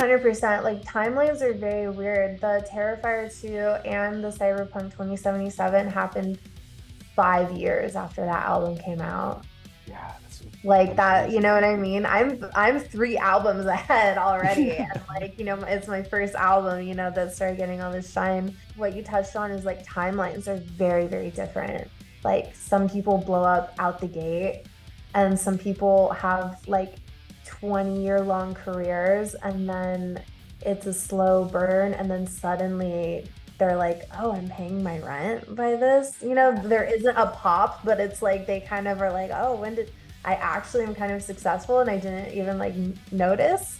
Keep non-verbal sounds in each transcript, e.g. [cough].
100%. Like timelines are very weird. The Terrifier 2 and the Cyberpunk 2077 happened five years after that album came out. Yeah, like that you know what i mean i'm i'm three albums [laughs] ahead already [laughs] and like you know it's my first album you know that started getting all this shine what you touched on is like timelines are very very different like some people blow up out the gate and some people have like 20 year long careers and then it's a slow burn and then suddenly they're like oh i'm paying my rent by this you know there isn't a pop but it's like they kind of are like oh when did I actually am kind of successful and I didn't even like notice.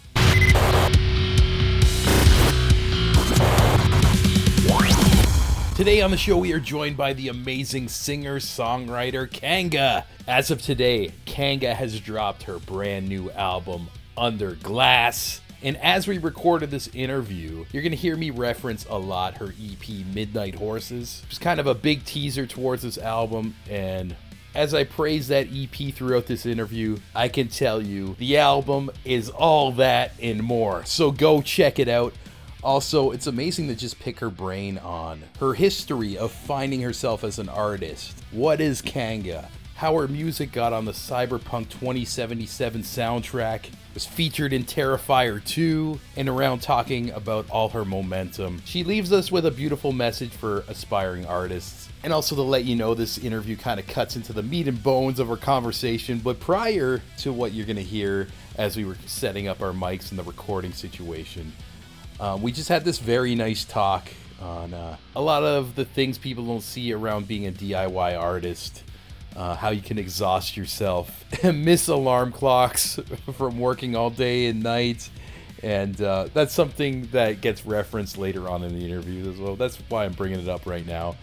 Today on the show, we are joined by the amazing singer songwriter Kanga. As of today, Kanga has dropped her brand new album, Under Glass. And as we recorded this interview, you're going to hear me reference a lot her EP, Midnight Horses. which is kind of a big teaser towards this album, and as I praise that EP throughout this interview, I can tell you the album is all that and more. So go check it out. Also, it's amazing to just pick her brain on her history of finding herself as an artist. What is Kanga? How her music got on the Cyberpunk 2077 soundtrack, was featured in Terrifier 2, and around talking about all her momentum. She leaves us with a beautiful message for aspiring artists and also to let you know, this interview kind of cuts into the meat and bones of our conversation. But prior to what you're going to hear as we were setting up our mics in the recording situation, uh, we just had this very nice talk on uh, a lot of the things people don't see around being a DIY artist. Uh, how you can exhaust yourself, [laughs] miss alarm clocks [laughs] from working all day and night, and uh, that's something that gets referenced later on in the interview as well. That's why I'm bringing it up right now.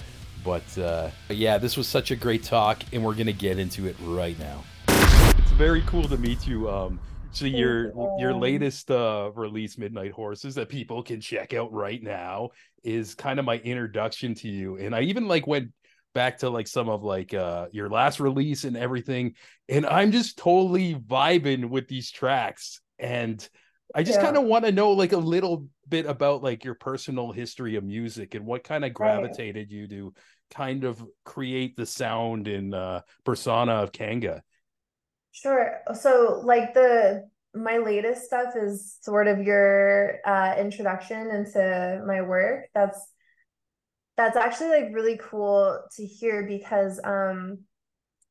But, uh, but yeah, this was such a great talk, and we're gonna get into it right now. It's very cool to meet you. Um, so your your latest uh, release, Midnight Horses, that people can check out right now, is kind of my introduction to you. And I even like went back to like some of like uh your last release and everything, and I'm just totally vibing with these tracks. And I just yeah. kind of want to know like a little bit about like your personal history of music and what kind of gravitated right. you to kind of create the sound and uh, persona of Kanga? Sure. So, like the my latest stuff is sort of your uh, introduction into my work. That's that's actually like really cool to hear because um,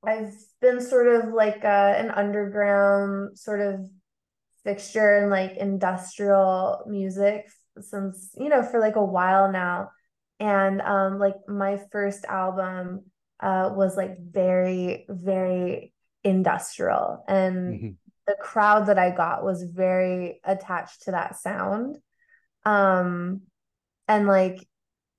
I've been sort of like uh, an underground sort of fixture in like industrial music since you know for like a while now and um like my first album uh was like very very industrial and mm-hmm. the crowd that I got was very attached to that sound um and like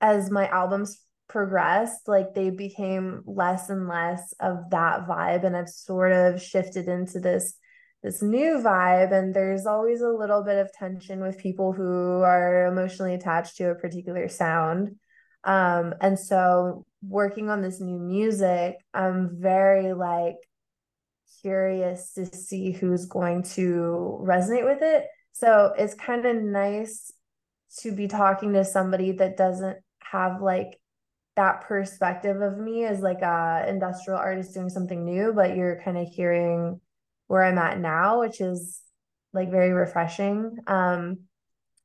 as my albums progressed like they became less and less of that vibe and I've sort of shifted into this this new vibe and there's always a little bit of tension with people who are emotionally attached to a particular sound um, and so working on this new music, I'm very like curious to see who's going to resonate with it. So it's kind of nice to be talking to somebody that doesn't have like that perspective of me as like a industrial artist doing something new, but you're kind of hearing where I'm at now, which is like very refreshing. Um,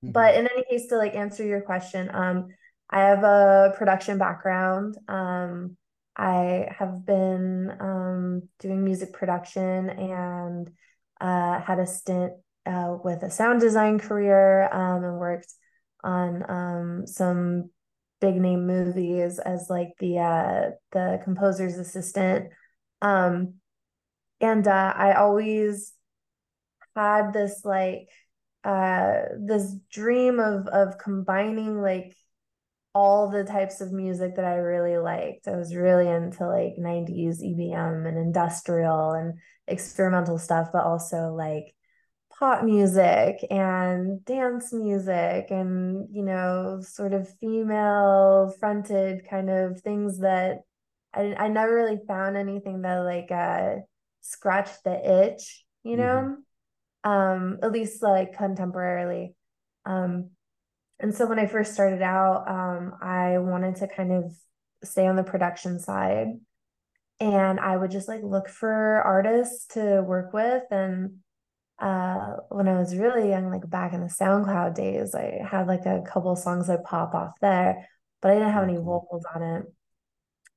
mm-hmm. but in any case, to like answer your question, um, I have a production background. Um, I have been um, doing music production and uh, had a stint uh, with a sound design career um, and worked on um, some big name movies as like the uh, the composer's assistant. Um, and uh, I always had this like uh, this dream of of combining like all the types of music that I really liked. I was really into like 90s EBM and industrial and experimental stuff, but also like pop music and dance music and, you know, sort of female fronted kind of things that I, I never really found anything that like uh scratched the itch, you know, mm-hmm. um, at least like contemporarily. Um, and so when I first started out, um, I wanted to kind of stay on the production side. And I would just like look for artists to work with. And uh, when I was really young, like back in the SoundCloud days, I had like a couple songs that pop off there, but I didn't have any vocals on it.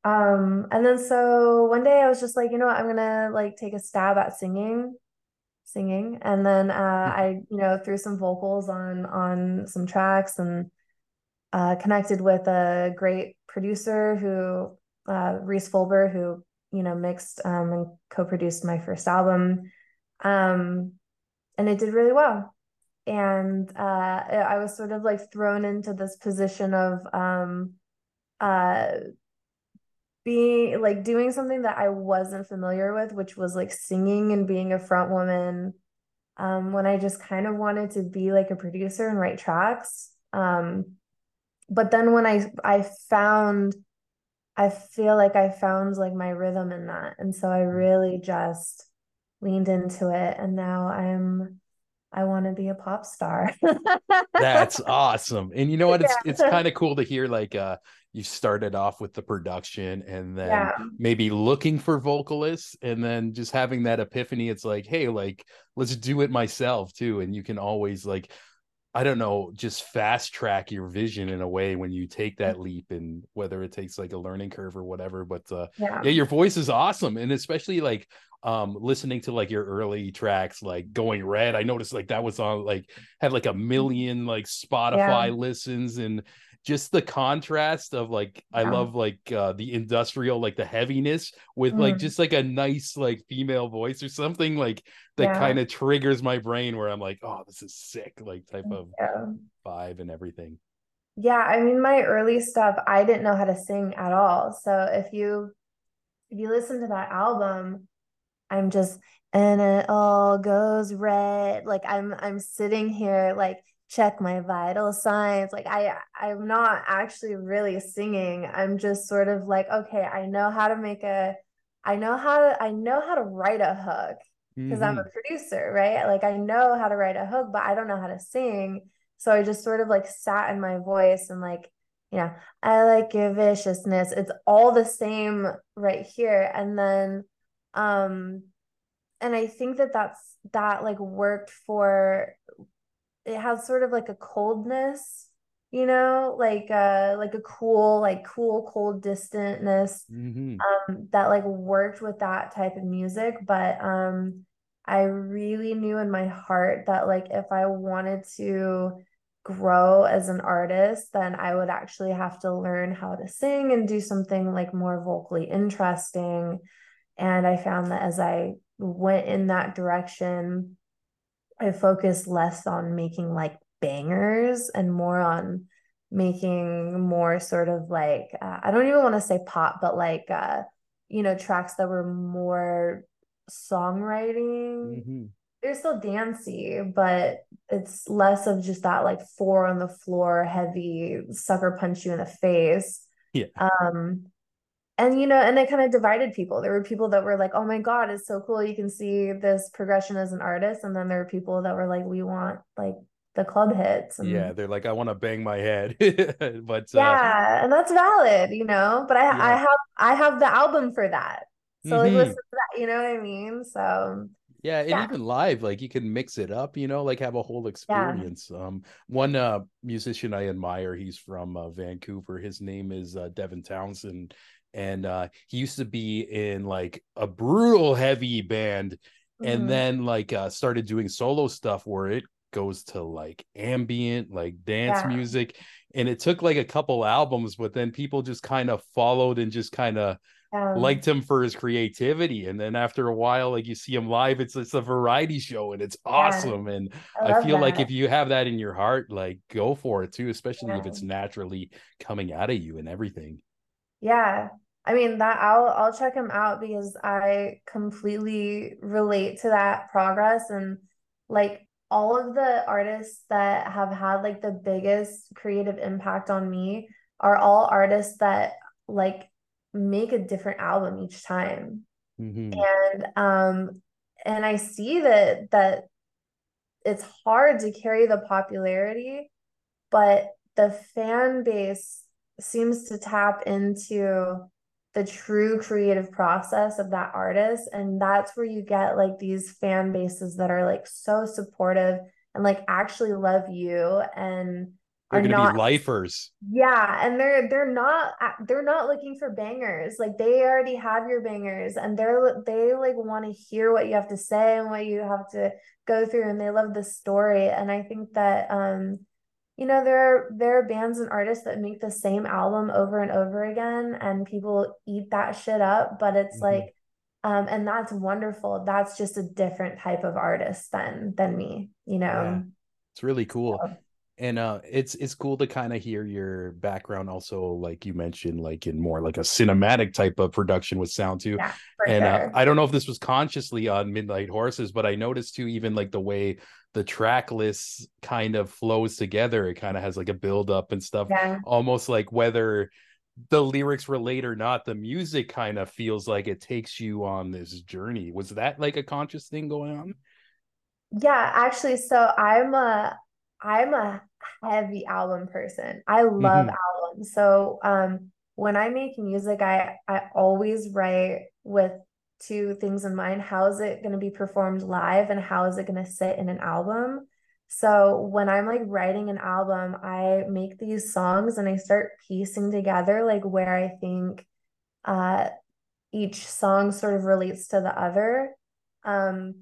Um, and then so one day I was just like, you know what, I'm gonna like take a stab at singing, singing, and then uh, hmm. I, you know, threw some vocals on on some tracks and uh, connected with a great producer who, uh, Rhys Fulber, who you know mixed um, and co-produced my first album, um, and it did really well. And uh, I was sort of like thrown into this position of um, uh being like doing something that I wasn't familiar with, which was like singing and being a front woman. Um, when I just kind of wanted to be like a producer and write tracks. Um, but then when I I found I feel like I found like my rhythm in that. And so I really just leaned into it and now I'm I want to be a pop star. [laughs] That's awesome. And you know what? It's yeah. it's kind of cool to hear like uh you started off with the production and then yeah. maybe looking for vocalists and then just having that epiphany. It's like, hey, like let's do it myself too. And you can always like I don't know, just fast track your vision in a way when you take that leap and whether it takes like a learning curve or whatever. But uh yeah, yeah your voice is awesome. And especially like um listening to like your early tracks like going red i noticed like that was on like had like a million like spotify yeah. listens and just the contrast of like yeah. i love like uh the industrial like the heaviness with mm. like just like a nice like female voice or something like that yeah. kind of triggers my brain where i'm like oh this is sick like type of vibe and everything yeah i mean my early stuff i didn't know how to sing at all so if you if you listen to that album I'm just and it all goes red. Like I'm I'm sitting here like check my vital signs. Like I I'm not actually really singing. I'm just sort of like, okay, I know how to make a I know how to I know how to write a hook because mm-hmm. I'm a mm-hmm. producer, right? Like I know how to write a hook, but I don't know how to sing. So I just sort of like sat in my voice and like, you know, I like your viciousness. It's all the same right here. And then um and i think that that's that like worked for it has sort of like a coldness you know like uh like a cool like cool cold distantness mm-hmm. um that like worked with that type of music but um i really knew in my heart that like if i wanted to grow as an artist then i would actually have to learn how to sing and do something like more vocally interesting and I found that as I went in that direction, I focus less on making like bangers and more on making more sort of like, uh, I don't even want to say pop, but like, uh, you know, tracks that were more songwriting. Mm-hmm. They're still dancey, but it's less of just that like four on the floor, heavy sucker punch you in the face. Yeah. Um, and you know and it kind of divided people. There were people that were like oh my god it's so cool you can see this progression as an artist. And then there were people that were like we want like the club hits. And, yeah they're like i want to bang my head. [laughs] But uh, yeah and that's valid you know? But i yeah. i have i have the album for that. So mm-hmm. like listen to that you know what i mean? So yeah and yeah. even live like you can mix it up you know like have a whole experience. Yeah. um one uh musician i admire he's from uh, vancouver. His name is uh, devin townsend and uh, he used to be in like a brutal heavy band mm-hmm. and then like uh, started doing solo stuff where it goes to like ambient like dance yeah. music and it took like a couple albums but then people just kind of followed and just kind of um, liked him for his creativity and then after a while like you see him live it's it's a variety show and it's awesome yeah, and i, I feel that. like if you have that in your heart like go for it too especially yeah. if it's naturally coming out of you and everything yeah I mean that I'll I'll check him out because I completely relate to that progress and like all of the artists that have had like the biggest creative impact on me are all artists that like make a different album each time. Mm-hmm. And um and I see that that it's hard to carry the popularity, but the fan base seems to tap into the true creative process of that artist. And that's where you get like these fan bases that are like so supportive and like actually love you and they're gonna not, be lifers. Yeah and they're they're not they're not looking for bangers. Like they already have your bangers and they're they like want to hear what you have to say and what you have to go through and they love the story. And i think that um you know there are there are bands and artists that make the same album over and over again and people eat that shit up but it's mm-hmm. like um and that's wonderful that's just a different type of artist than than me you know yeah. it's really cool so. And uh it's it's cool to kind of hear your background also like you mentioned like in more like a cinematic type of production with sound too yeah, and uh, sure. uh, i don't know if this was consciously on midnight horses but i noticed too even like the way the track list kind of flows together. It kind of has like a build up and stuff, yeah. almost like whether the lyrics relate or not, the music kind of feels like it takes you on this journey. Was that like a conscious thing going on? Yeah, actually, so I'm a I'm a heavy album person. I love mm-hmm. albums. So um when I make music, I I always write with two things in mind how is it going to be performed live and how is it going to sit in an album so when i'm like writing an album i make these songs and i start piecing together like where i think uh each song sort of relates to the other um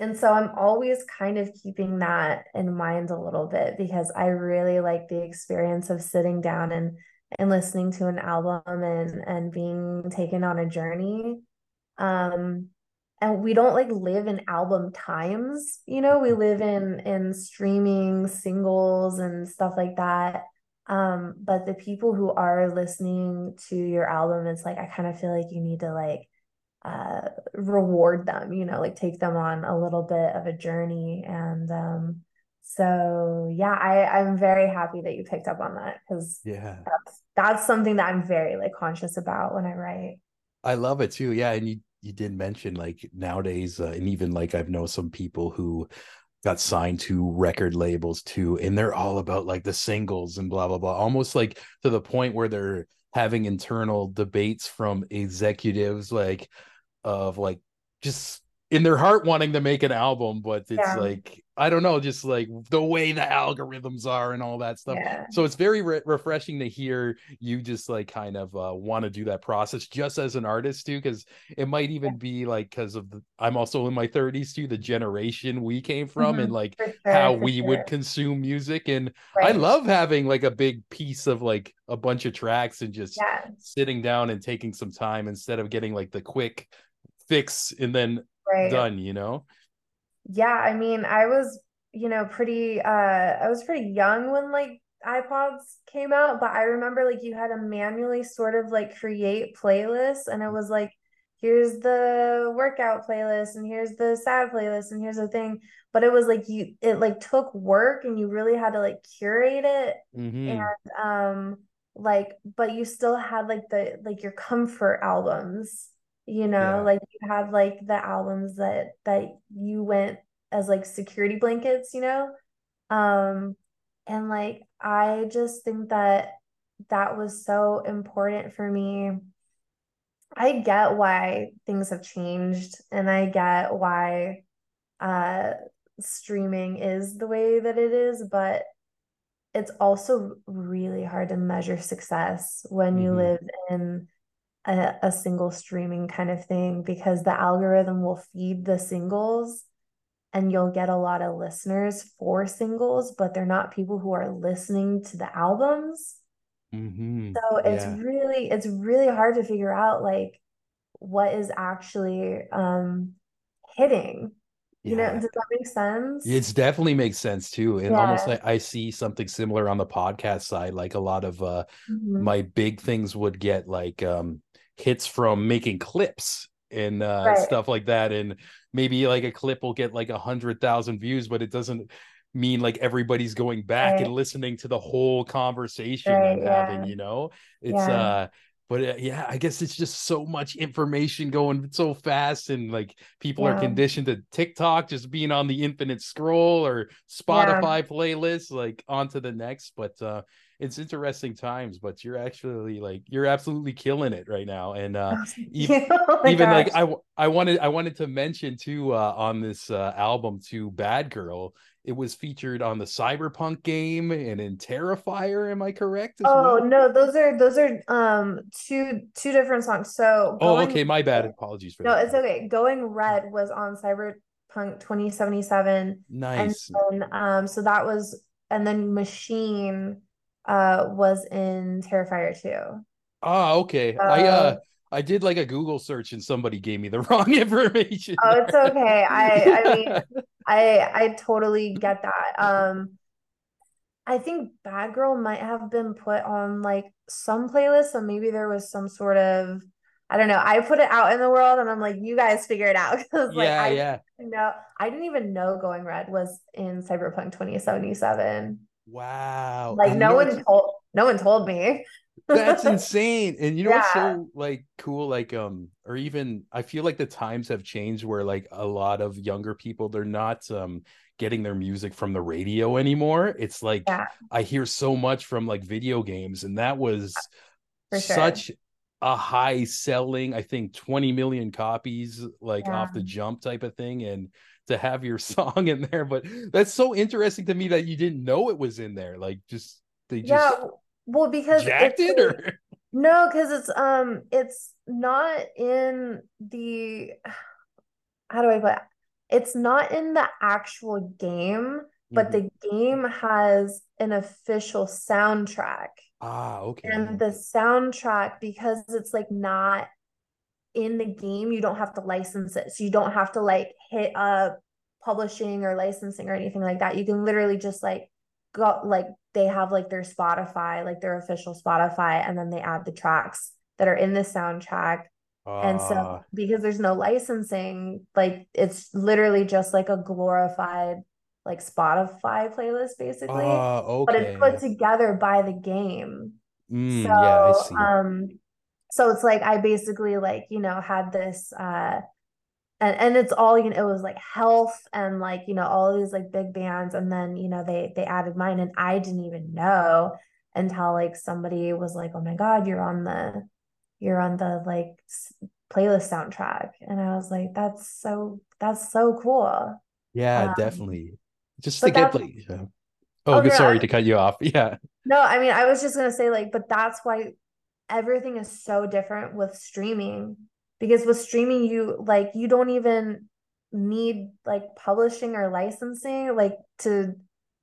and so i'm always kind of keeping that in mind a little bit because i really like the experience of sitting down and and listening to an album and and being taken on a journey. Um and we don't like live in album times you know we live in in streaming singles and stuff like that. Um but the people who are listening to your album it's like i kind of feel like you need to like uh reward them you know like take them on a little bit of a journey. And um so yeah i i'm very happy that you picked up on that because yeah. that's that's something that i'm very like conscious about when i write. I love it too. Yeah and you you did mention like nowadays, uh, and even like I've known some people who got signed to record labels too, and they're all about like the singles and blah blah blah, almost like to the point where they're having internal debates from executives like of like just in their heart wanting to make an album, but it's yeah. like I don't know, just like the way the algorithms are and all that stuff. Yeah. So it's very re- refreshing to hear you just like kind of uh, want to do that process just as an artist too, because it might even yeah. be like because of the, I'm also in my 30s too, the generation we came from mm-hmm. and like sure, how we sure. would consume music. And right. I love having like a big piece of like a bunch of tracks and just sitting down and taking some time instead of getting like the quick fix and then right. done, you know? Yeah, I mean, I was, you know, pretty uh I was pretty young when like iPods came out, but I remember like you had to manually sort of like create playlists and it was like here's the workout playlist and here's the sad playlist and here's the thing but it was like you it like took work and you really had to like curate it mm-hmm. and um like but you still had like the like your comfort albums you know yeah. like you have like the albums that that you went as like security blankets you know um and like i just think that that was so important for me i get why things have changed and i get why uh streaming is the way that it is but it's also really hard to measure success when mm-hmm. you live in a, a single streaming kind of thing because the algorithm will feed the singles and you'll get a lot of listeners for singles, but they're not people who are listening to the albums. Mm-hmm. So it's yeah. really, it's really hard to figure out like what is actually um hitting. You yeah. know, does that make sense? It's definitely makes sense too. And yeah. almost like I see something similar on the podcast side. Like a lot of uh mm-hmm. my big things would get like um hits from making clips and uh, right. stuff like that. And maybe like a clip will get like a hundred thousand views, but it doesn't mean like everybody's going back right. and listening to the whole conversation right, I'm yeah. having, you know? It's uh but uh, yeah, I guess it's just so much information going so fast, and like people Yeah. are conditioned to TikTok, just being on the infinite scroll or Spotify playlist, like on to the next. But uh it's interesting times, but you're actually like you're absolutely killing it right now. And uh [laughs] Yeah, oh even like I I wanted I wanted to mention too uh on this uh album to Bad Girl. It was featured on the Cyberpunk game and in Terrifier, am I correct Oh well? no, those are those are um two two different songs. So Oh, going okay, my bad. Apologies for no, that. it's okay. Going Red was on Cyberpunk 2077 and Nice. then um so that was and then Machine uh was in Terrifier 2 Ah, okay. I uh Uh, I did like a Google search and somebody gave me the [laughs] wrong information. oh, it's okay. I I mean [laughs] I I totally get that. Um I think Bad Girl might have been put on like some playlist, so maybe there was some sort of I don't know. I put it out in the world and I'm like, you guys figure it out [laughs] because like yeah, I yeah. didn't I didn't even know Going Red was in Cyberpunk 2077. Wow. Like And no one told no one told me. That's [laughs] insane. And you know what's so like cool, like um, or even I feel like the times have changed where like a lot of younger people they're not um getting their music from the radio anymore. It's like Yeah, I hear so much from like video games, and that was for sure. such a high selling, I think 20 million copies like Yeah. off the jump type of thing. And to have your [laughs] song in there, but that's so interesting to me that you didn't know it was in there. Like just they just Yeah, well, because jacked it or no, because it's um it's not in the how do I put it? It's not in the actual game, but Mhm. the game has an official soundtrack. Ah, okay. And the soundtrack, because it's like not in the game, you don't have to license it. So you don't have to like hit up publishing or licensing or anything like that. You can literally just like go like they have like their Spotify, like their official Spotify, and then they add the tracks that are in the soundtrack. And so Ah, because there's no licensing, like it's literally just like a glorified like Spotify playlist basically, ah, but it's put together by the game. Mm, yeah, So, see. um, so it's like I basically like, you know, had this uh and and it's all, you know, it was like health and like, you know, all these like big bands and then, you know, they they added mine and I didn't even know until like somebody was like, "Oh my God, you're on the you're on the like playlist soundtrack." And I was like, "That's so that's so cool." Yeah, Um, definitely. Just to get like, yeah. oh, oh good. Sorry to cut you off. [laughs] Yeah. No, I mean, I was just gonna say like, but that's why everything is so different with streaming because with streaming you like you don't even need like publishing or licensing like to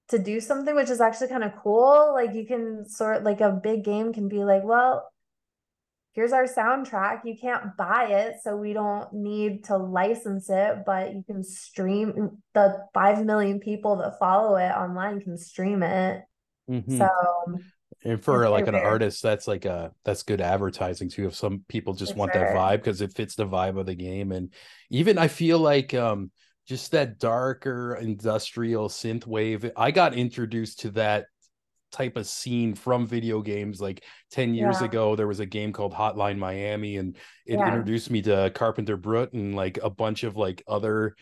to do something which is actually kind of cool. Like you can sort like a big game can be like, well, here's our soundtrack. You can't buy it, so we don't need to license it, but you can stream the 5 million people that follow it online can stream it. hmm So And for like an weird artist, that's like a that's good advertising too. If some people just for want that vibe because it fits the vibe of the game, and even I feel like um just that darker industrial synth wave. I got introduced to that type of scene from video games like 10 years Yeah, ago there was a game called hotline miami and it yeah. introduced me to carpenter brut and like a bunch of like other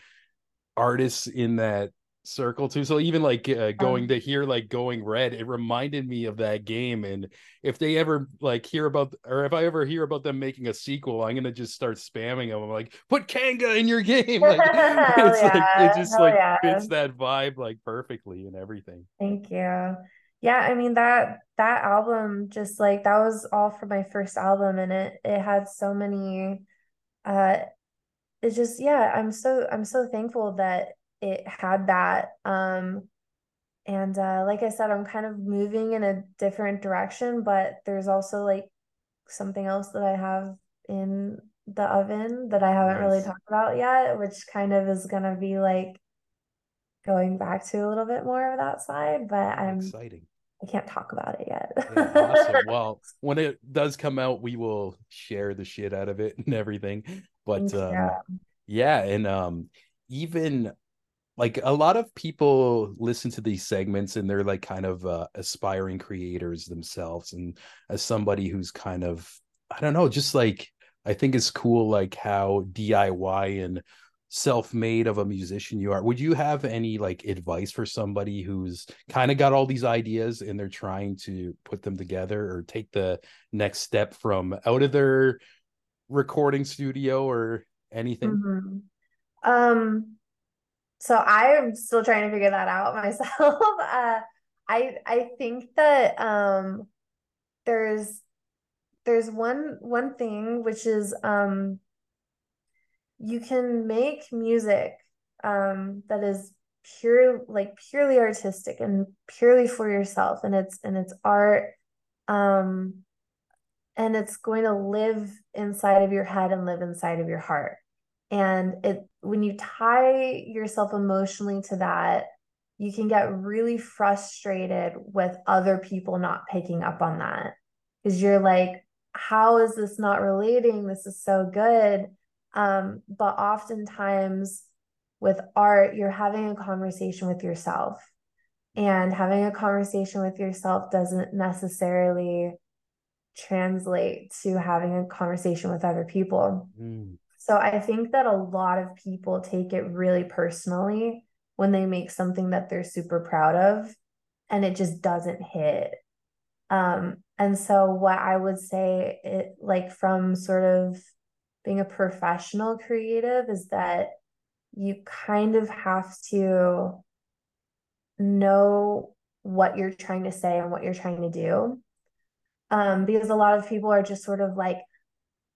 artists in that circle too. So even like uh, going Um, to hear like going red it reminded me of that game and if they ever like hear about or if i ever hear about them making a sequel i'm gonna just start spamming them i'm like put kanga in your game! [laughs] Like [laughs] it's like it just like yeah. fits that vibe like perfectly and everything. Thank you. Yeah, I mean that that album just like that was all for my first album and it it had so many uh it's just yeah, I'm so I'm so thankful that it had that. Um and uh like I said, I'm kind of moving in a different direction, but there's also like something else that I have in the oven that I haven't really talked about yet, which kind of is gonna be like going back to a little bit more of that side, but I'm exciting I can't talk about it Yeah, yet. awesome. [laughs] Well, when it does come out, we will share the shit out of it [laughs] and everything. But um yeah, and um even like a lot of people listen to these segments and they're like kind of uh, aspiring creators themselves and as somebody who's kind of I don't know, just like I think it's cool like how DIY and self-made of a musician you are. Would you have any like advice for somebody who's kind of got all these ideas and they're trying to put them together or take the next step from out of their recording studio or anything? Mm-hmm. Um so I'm still trying to figure that out [laughs] myself. uh I I think that um there's there's one one thing which is um you can make music um that is pure like purely artistic and purely for yourself and it's and it's art um and it's going to live inside of your head and live inside of your heart and it when you tie yourself emotionally to that you can get really frustrated with other people not picking up on that. Because you're like how is this not relating? This is so good. Um, but oftentimes with art you're having a conversation with yourself. And having a conversation with yourself doesn't necessarily translate to having a conversation with other people. Mm. So i think that a lot of people take it really personally when they make something that they're super proud of and it just doesn't hit. Um, and so what I would say it like from sort of being a professional creative is that you kind of have to know what you're trying to say and what you're trying to do. Um, because a lot of people are just sort of like,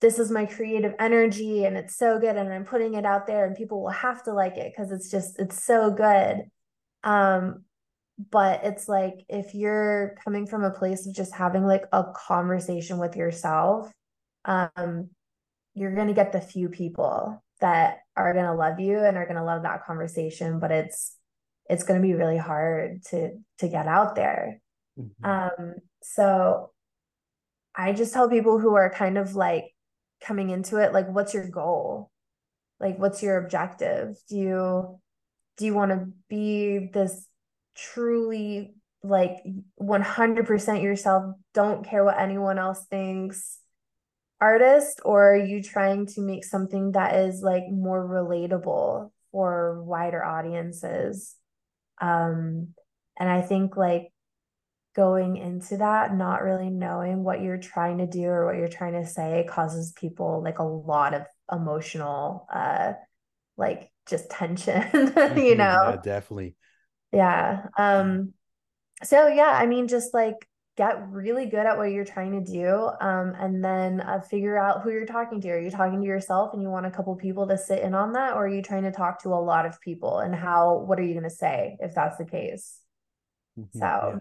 this is my creative energy and it's so good and i'm putting it out there and people will have to like it because it's just it's so good um but it's like if you're coming from a place of just having like a conversation with yourself um you're going to get the few people that are going to love you and are going to love that conversation but it's it's going to be really hard to to get out there mm-hmm. um so i just tell people who are kind of like coming into it like what's your goal? Like what's your objective? Do you do you want to be this truly like 100% yourself don't care what anyone else thinks artist or are you trying to make something that is like more relatable for wider audiences? Um and i think like going into that not really knowing what you're trying to do or what you're trying to say causes people like a lot of emotional uh like just tension [laughs] you mm-hmm. know? yeah, definitely. Yeah um so yeah i mean just like get really good at what you're trying to do um, and then uh, figure out who you're talking to. Are you talking to yourself and you want a couple people to sit in on that or are you trying to talk to a lot of people? And how what are you going to say if that's the case? Mm-hmm. so yeah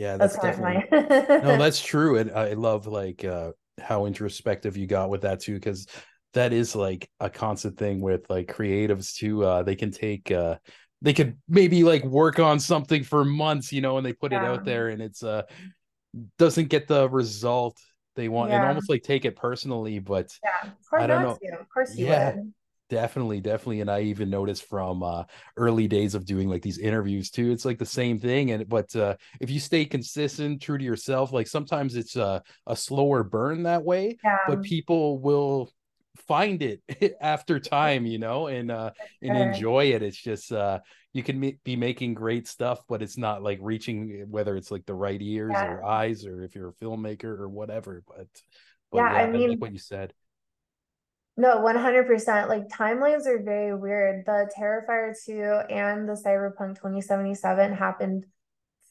yeah that's, that's definitely [laughs] no that's true and i love like uh how introspective you got with that too because that is like a constant thing with like creatives too uh they can take uh they could maybe like work on something for months you know and they put yeah. it out there and it's uh doesn't get the result they want yeah. and almost like take it personally but yeah i don't know to. of course you yeah would. Definitely, definitely. And I even noticed from uh early days of doing like these interviews too, it's like the same thing. And but uh if you stay consistent, true to yourself, like sometimes it's a, a slower burn that way, yeah. but people will find it [laughs] after [laughs] time, you know, and uh and enjoy it. It's just uh you can m- be making great stuff, but it's not like reaching whether it's like the right ears yeah. or eyes or if you're a filmmaker or whatever. But, but yeah, yeah, I mean, like what you said. No, 100%. Like timelines are very weird. The Terrifier 2 and the Cyberpunk 2077 happened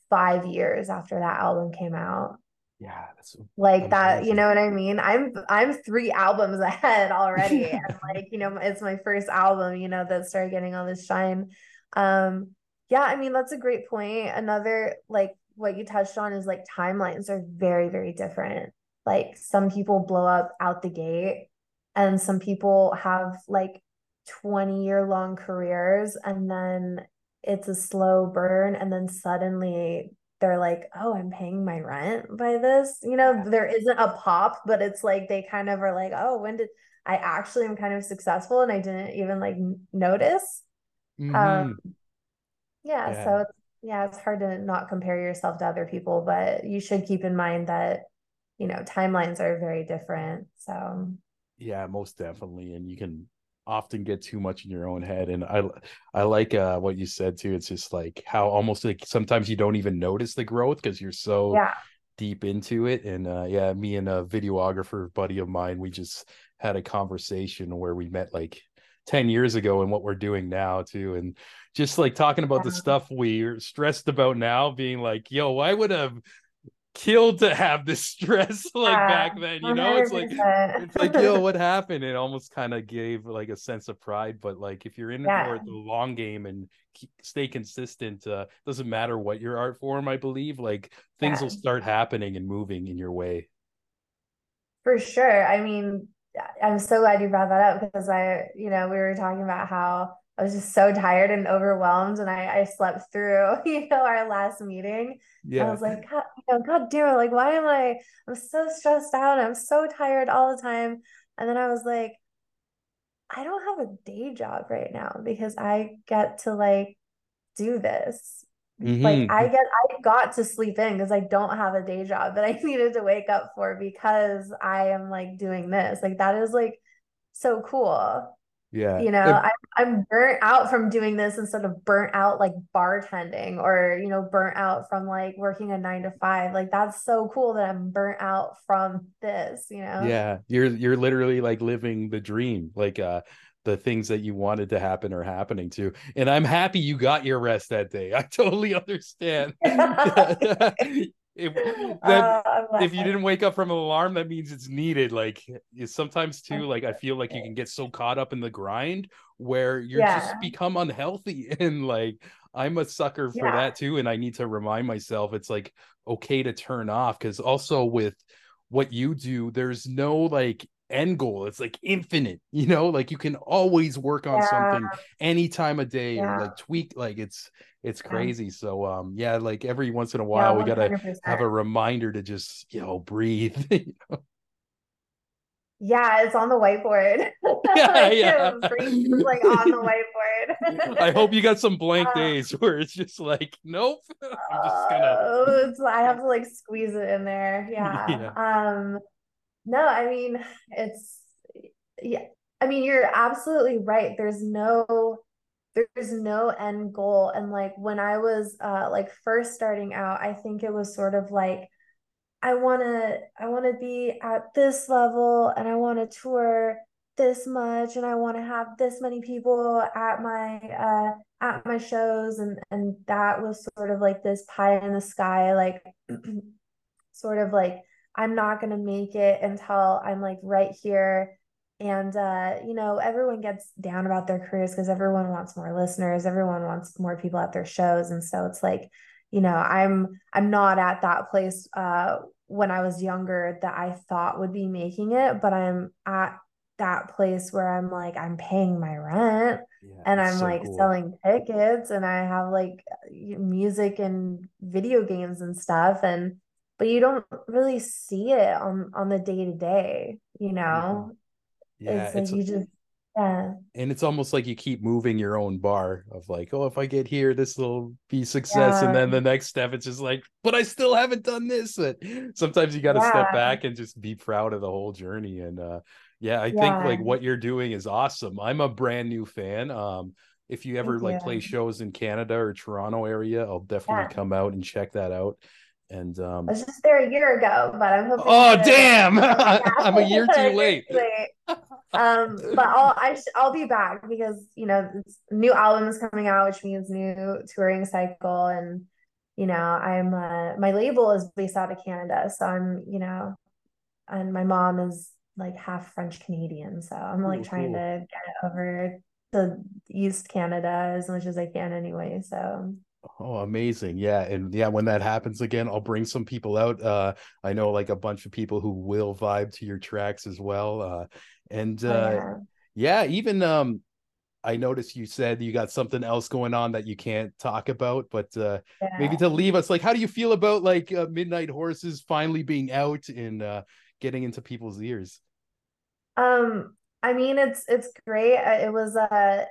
five years after that album came out. Yeah, that's like that, you know what I mean? I'm I'm three albums [laughs] ahead already. and [laughs] like, you know, it's my first album, you know, that started getting all this shine. Um, yeah, I mean, that's a great point. Another like what you touched on is like timelines are very, very different. Like some people blow up out the gate and some people have like 20 year long careers and then it's a slow burn and then suddenly they're like oh i'm paying my rent by this. You know there isn't a pop but it's like they kind of are like oh when did i actually am kind of successful and i didn't even like notice? Mm-hmm. um yeah, yeah, so it's, yeah it's hard to not compare yourself to other people but you should keep in mind that you know timelines are very different so yeah most definitely and you can often get too much in your own head and i i like uh what you said too it's just like how almost like sometimes you don't even notice the growth because you're so yeah deep into it and uh yeah me and a videographer buddy of mine we just had a conversation where we met like 10 years ago and what we're doing now too and just like talking about yeah. the stuff we're stressed about now being like yo i would have killed to have this [laughs] stress like yeah, back then you know 100%. it's like it's like yo what happened it almost kind of gave like a sense of pride but like if you're in yeah. for the long game and keep, stay consistent uh doesn't matter what your art form i believe like things yeah. will start happening and moving in your way for sure i mean i'm so glad you brought that up because i you know we were talking about how I was just so tired and overwhelmed, and I, I slept through, [laughs] you know, our last meeting. Yeah. I was like, God, you know, God damn it, like, why am I? I'm so stressed out. I'm so tired all the time. And then I was like, I don't have a day job right now because I get to like do this. Mm-hmm. Like I get, I got to sleep in because I don't have a day job that I [laughs] needed to wake up for because I am like doing this. Like that is like so cool. Yeah. You know, I'm, I'm burnt out from doing this instead of burnt out like bartending or, you know, burnt out from like working a nine to five. Like that's so cool that I'm burnt out from this, you know? Yeah. You're, you're literally like living the dream. Like, uh, the things that you wanted to happen are happening to. And I'm happy you got your rest that day. [laughs] I totally understand. [laughs] [laughs] if [laughs] that uh, if you didn't wake up from an alarm that means it's needed like sometimes too like i feel like you can get so caught up in the grind where you're yeah. just become unhealthy [laughs] and like i'm a sucker for yeah. that too and i need to remind myself it's like okay to turn off because also with what you do there's no like end goal it's like infinite you know like you can always work on yeah. something any time of day or like tweak like it's it's crazy. Yeah. So um yeah, like every once in a while yeah, we gotta have a reminder to just you know breathe. [laughs] you know? Yeah, it's on the whiteboard. [laughs] [laughs] Yeah, like, yeah. like on the whiteboard. I hope you got some blank uh, days where it's just like, nope. I'm just gonna. Uh, I have to like squeeze it in there. Yeah. yeah. Um. No, I mean it's yeah. I mean you're absolutely right. There's no there's no end goal and like when i was uh like first starting out i think it was sort of like i want to i want to be at this level and i want to tour this much and i want to have this many people at my uh at my shows and and that was sort of like this pie in the sky like [clears throat] sort of like i'm not going to make it until i'm like right here. And uh, you know everyone gets down about their careers because everyone wants more listeners. Everyone wants more people at their shows. And so it's like you know i'm i'm not at that place uh, when i was younger that i thought would be making it but i'm at that place where i'm like i'm paying my rent yeah, and i'm so like cool. selling tickets and i have like music and video games and stuff. And but you don't really see it on on the day to day you know yeah, it's, it's like you just yeah. And it's almost like you keep moving your own bar of like, oh, if I get here, this will be success. Yeah. And then the next step, it's just like, but I still haven't done this. But sometimes you got to yeah. step back and just be proud of the whole journey. And uh, yeah, I yeah. think like what you're doing is awesome. I'm a brand new fan. Um, if you ever Thank like you. play shows in Canada or Toronto area, I'll definitely come out and check that out. And um, I was just there a year ago, but I'm hoping. Oh damn! [laughs] [laughs] I'm a year too [laughs] late. um, but I'll I sh- I'll be back because you know new album is coming out, which means new touring cycle, and you know I'm uh, my label is based out of Canada, so I'm you know, and my mom is like half French Canadian, so I'm like Ooh, trying cool. to get over to East Canada as much as I can anyway. So Oh, amazing. Yeah. And yeah, when that happens again, I'll bring some people out. Uh I know like a bunch of people who will vibe to your tracks as well. Uh and oh, uh yeah. yeah, even um I noticed you said you got something else going on that you can't talk about, but uh yeah. maybe to leave us like how do you feel about like uh, Midnight Horses finally being out and uh getting into people's ears? Um I mean it's it's great. It was uh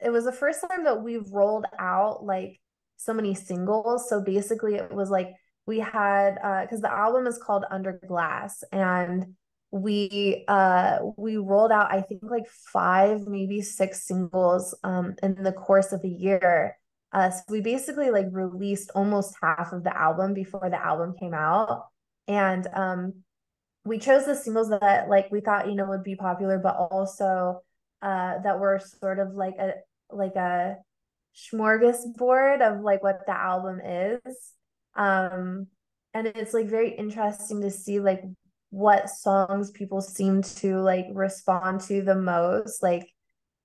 it was the first time that we've rolled out like so many singles. So basically, it was like we had because uh, the album is called Under Glass, and we uh we rolled out I think like five maybe six singles um in the course of a year. Uh, so we basically like released almost half of the album before the album came out, and um we chose the singles that like we thought you know would be popular, but also uh that were sort of like a like a smorgasbord of like what the album is. Um and it's like very interesting to see like what songs people seem to like respond to the most. Like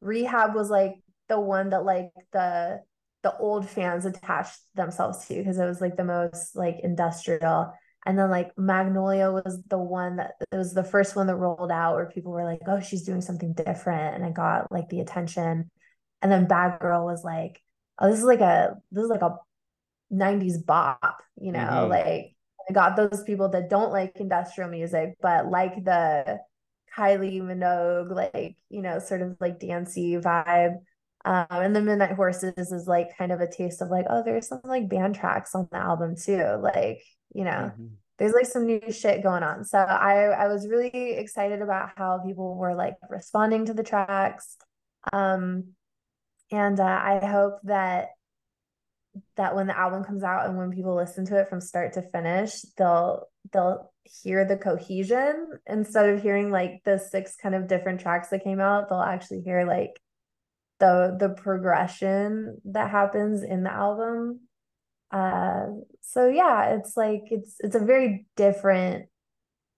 Rehab was like the one that like the the old fans attached themselves to because it was like the most like industrial. And then like Magnolia was the one that it was the first one that rolled out where people were like, oh, she's doing something different. And I got like the attention. And then Bad Girl was like, oh, this is like a this is like a 90s bop, you know, mm-hmm. like I got those people that don't like industrial music, but like the Kylie Minogue, like, you know, sort of like dancey vibe. Um, and the Midnight Horses is like kind of a taste of like, oh, there's some like band tracks on the album too. Like, you know, mm-hmm. there's like some new shit going on. So I I was really excited about how people were like responding to the tracks. Um, and uh, I hope that that when the album comes out and when people listen to it from start to finish, they'll they'll hear the cohesion instead of hearing like the six kind of different tracks that came out. They'll actually hear like the the progression that happens in the album. Uh, so yeah, it's like it's it's a very different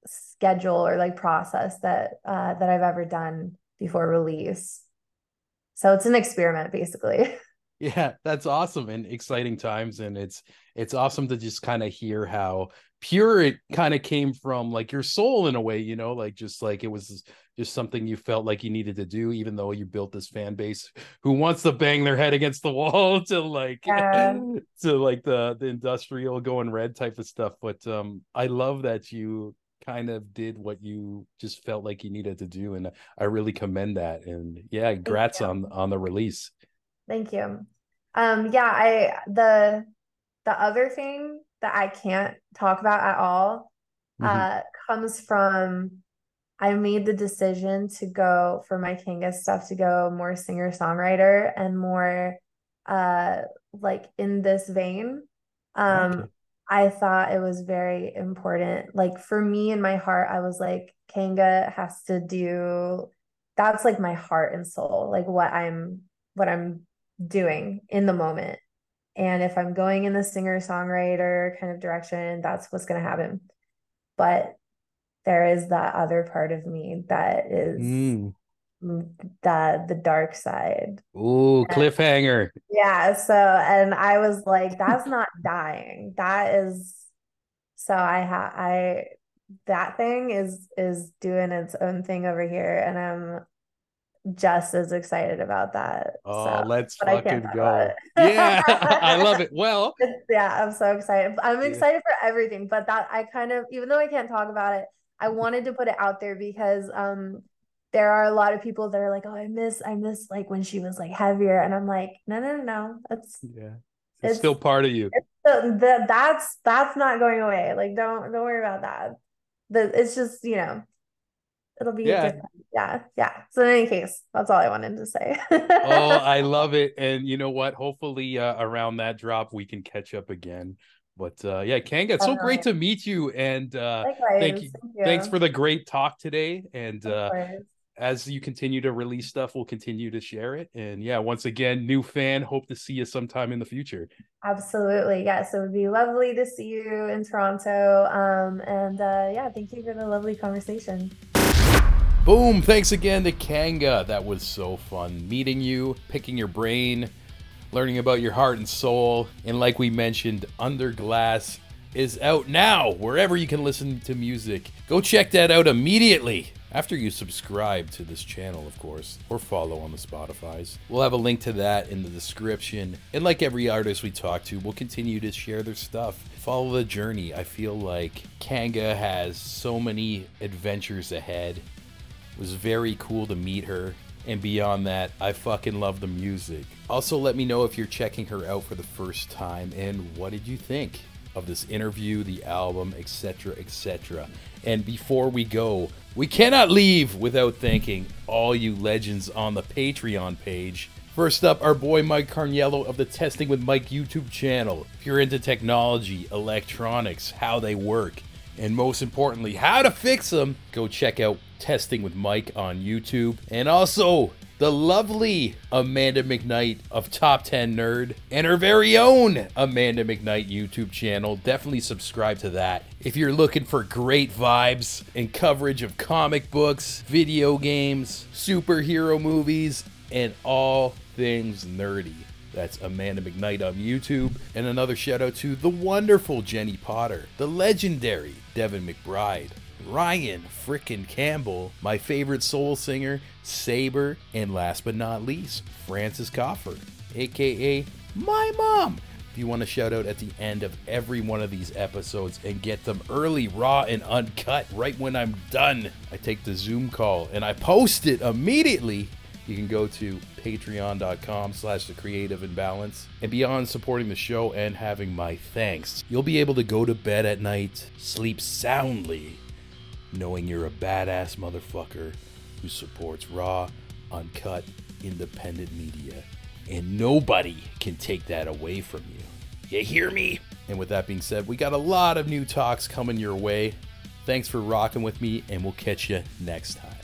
schedule or like process that uh, that I've ever done before release. So it's an experiment basically. [laughs] Yeah, that's awesome and exciting times and it's it's awesome to just kind of hear how pure it kind of came from like your soul in a way, you know, like just like it was just something you felt like you needed to do even though you built this fan base who wants to bang their head against the wall [laughs] to like yeah. to like the the industrial going red type of stuff, but um I love that you kind of did what you just felt like you needed to do and I really commend that and yeah, congrats on on the release. Thank you. Um, yeah, I the the other thing that I can't talk about at all mm-hmm. uh comes from I made the decision to go for my Kanga stuff to go more singer songwriter and more uh like in this vein. Um okay. I thought it was very important. Like for me in my heart, I was like, Kanga has to do that's like my heart and soul, like what I'm what I'm doing in the moment. And if I'm going in the singer songwriter kind of direction, that's what's to happen. But there is that other part of me that is mm. The the dark side. Ooh, cliffhanger. Yeah. So, and I was like, that's not dying. That is. So I have I that thing is is doing its own thing over here, and I'm just as excited about that. Oh, so, let's fucking go. yeah, [laughs] I love it. Well, [laughs] yeah, I'm so excited. I'm excited yeah. for everything, but that I kind of, even though I can't talk about it, I wanted to put it out there because um there are a lot of people that are like, oh, I miss, I miss like when she was like heavier. And I'm like, no, no, no, no. That's yeah. It's, it's still part of you. The, the, that's that's not going away. Like don't don't worry about that. The it's just, you know, it'll be yeah. different. Yeah. Yeah. So in any case, that's all I wanted to say. oh, [laughs] I love it. And you know what? Hopefully uh, around that drop we can catch up again. But uh yeah, Kanga, it's so great to meet you. And uh thank you. thank you. Thanks for the great talk today. And uh as you continue to release stuff, we'll continue to share it. And yeah, once again, new fan, hope to see you sometime in the future. Absolutely. Yes, it would be lovely to see you in Toronto. Um, and uh, yeah, thank you for the lovely conversation. Boom! Thanks again to Kanga. That was so fun meeting you, picking your brain, learning about your heart and soul. And like we mentioned, Under Glass is out now wherever you can listen to music. Go check that out immediately. After you subscribe to this channel, of course, or follow on the Spotify's. We'll have a link to that in the description. And like every artist we talk to, we'll continue to share their stuff. Follow the journey. I feel like Kanga has so many adventures ahead it was very cool to meet her. And beyond that, I fucking love the music. Also, let me know if you're checking her out for the first time and what did you think? of this interview, the album, etc., etc. And before we go, we cannot leave without thanking all you legends on the Patreon page. First up, our boy Mike Carniello of the Testing with Mike YouTube channel. If you're into technology, electronics, how they work, and most importantly, how to fix them, go check out Testing with Mike on YouTube. And also, the lovely Amanda McKnight of Top 10 Nerd and her very own Amanda McKnight YouTube channel. Definitely subscribe to that. If you're looking for great vibes and coverage of comic books, video games, superhero movies, and all things nerdy. That's Amanda McKnight on YouTube. And another shout out to the wonderful Jenny Potter, the legendary Devin McBride, Ryan frickin' Campbell, my favorite soul singer, Saber, and last but not least, Francis Coffer, aka my mom. You want to shout out at the end of every one of these episodes and get them early, raw, and uncut right when I'm done, I take the Zoom call and I post it immediately. You can go to patreon.com slash the creative imbalance and beyond supporting the show and having my thanks. You'll be able to go to bed at night sleep soundly knowing you're a badass motherfucker who supports raw uncut independent media and nobody can take that away from you. You hear me? And with that being said we got a lot of new talks coming your way. Thanks for rocking with me and we'll catch you next time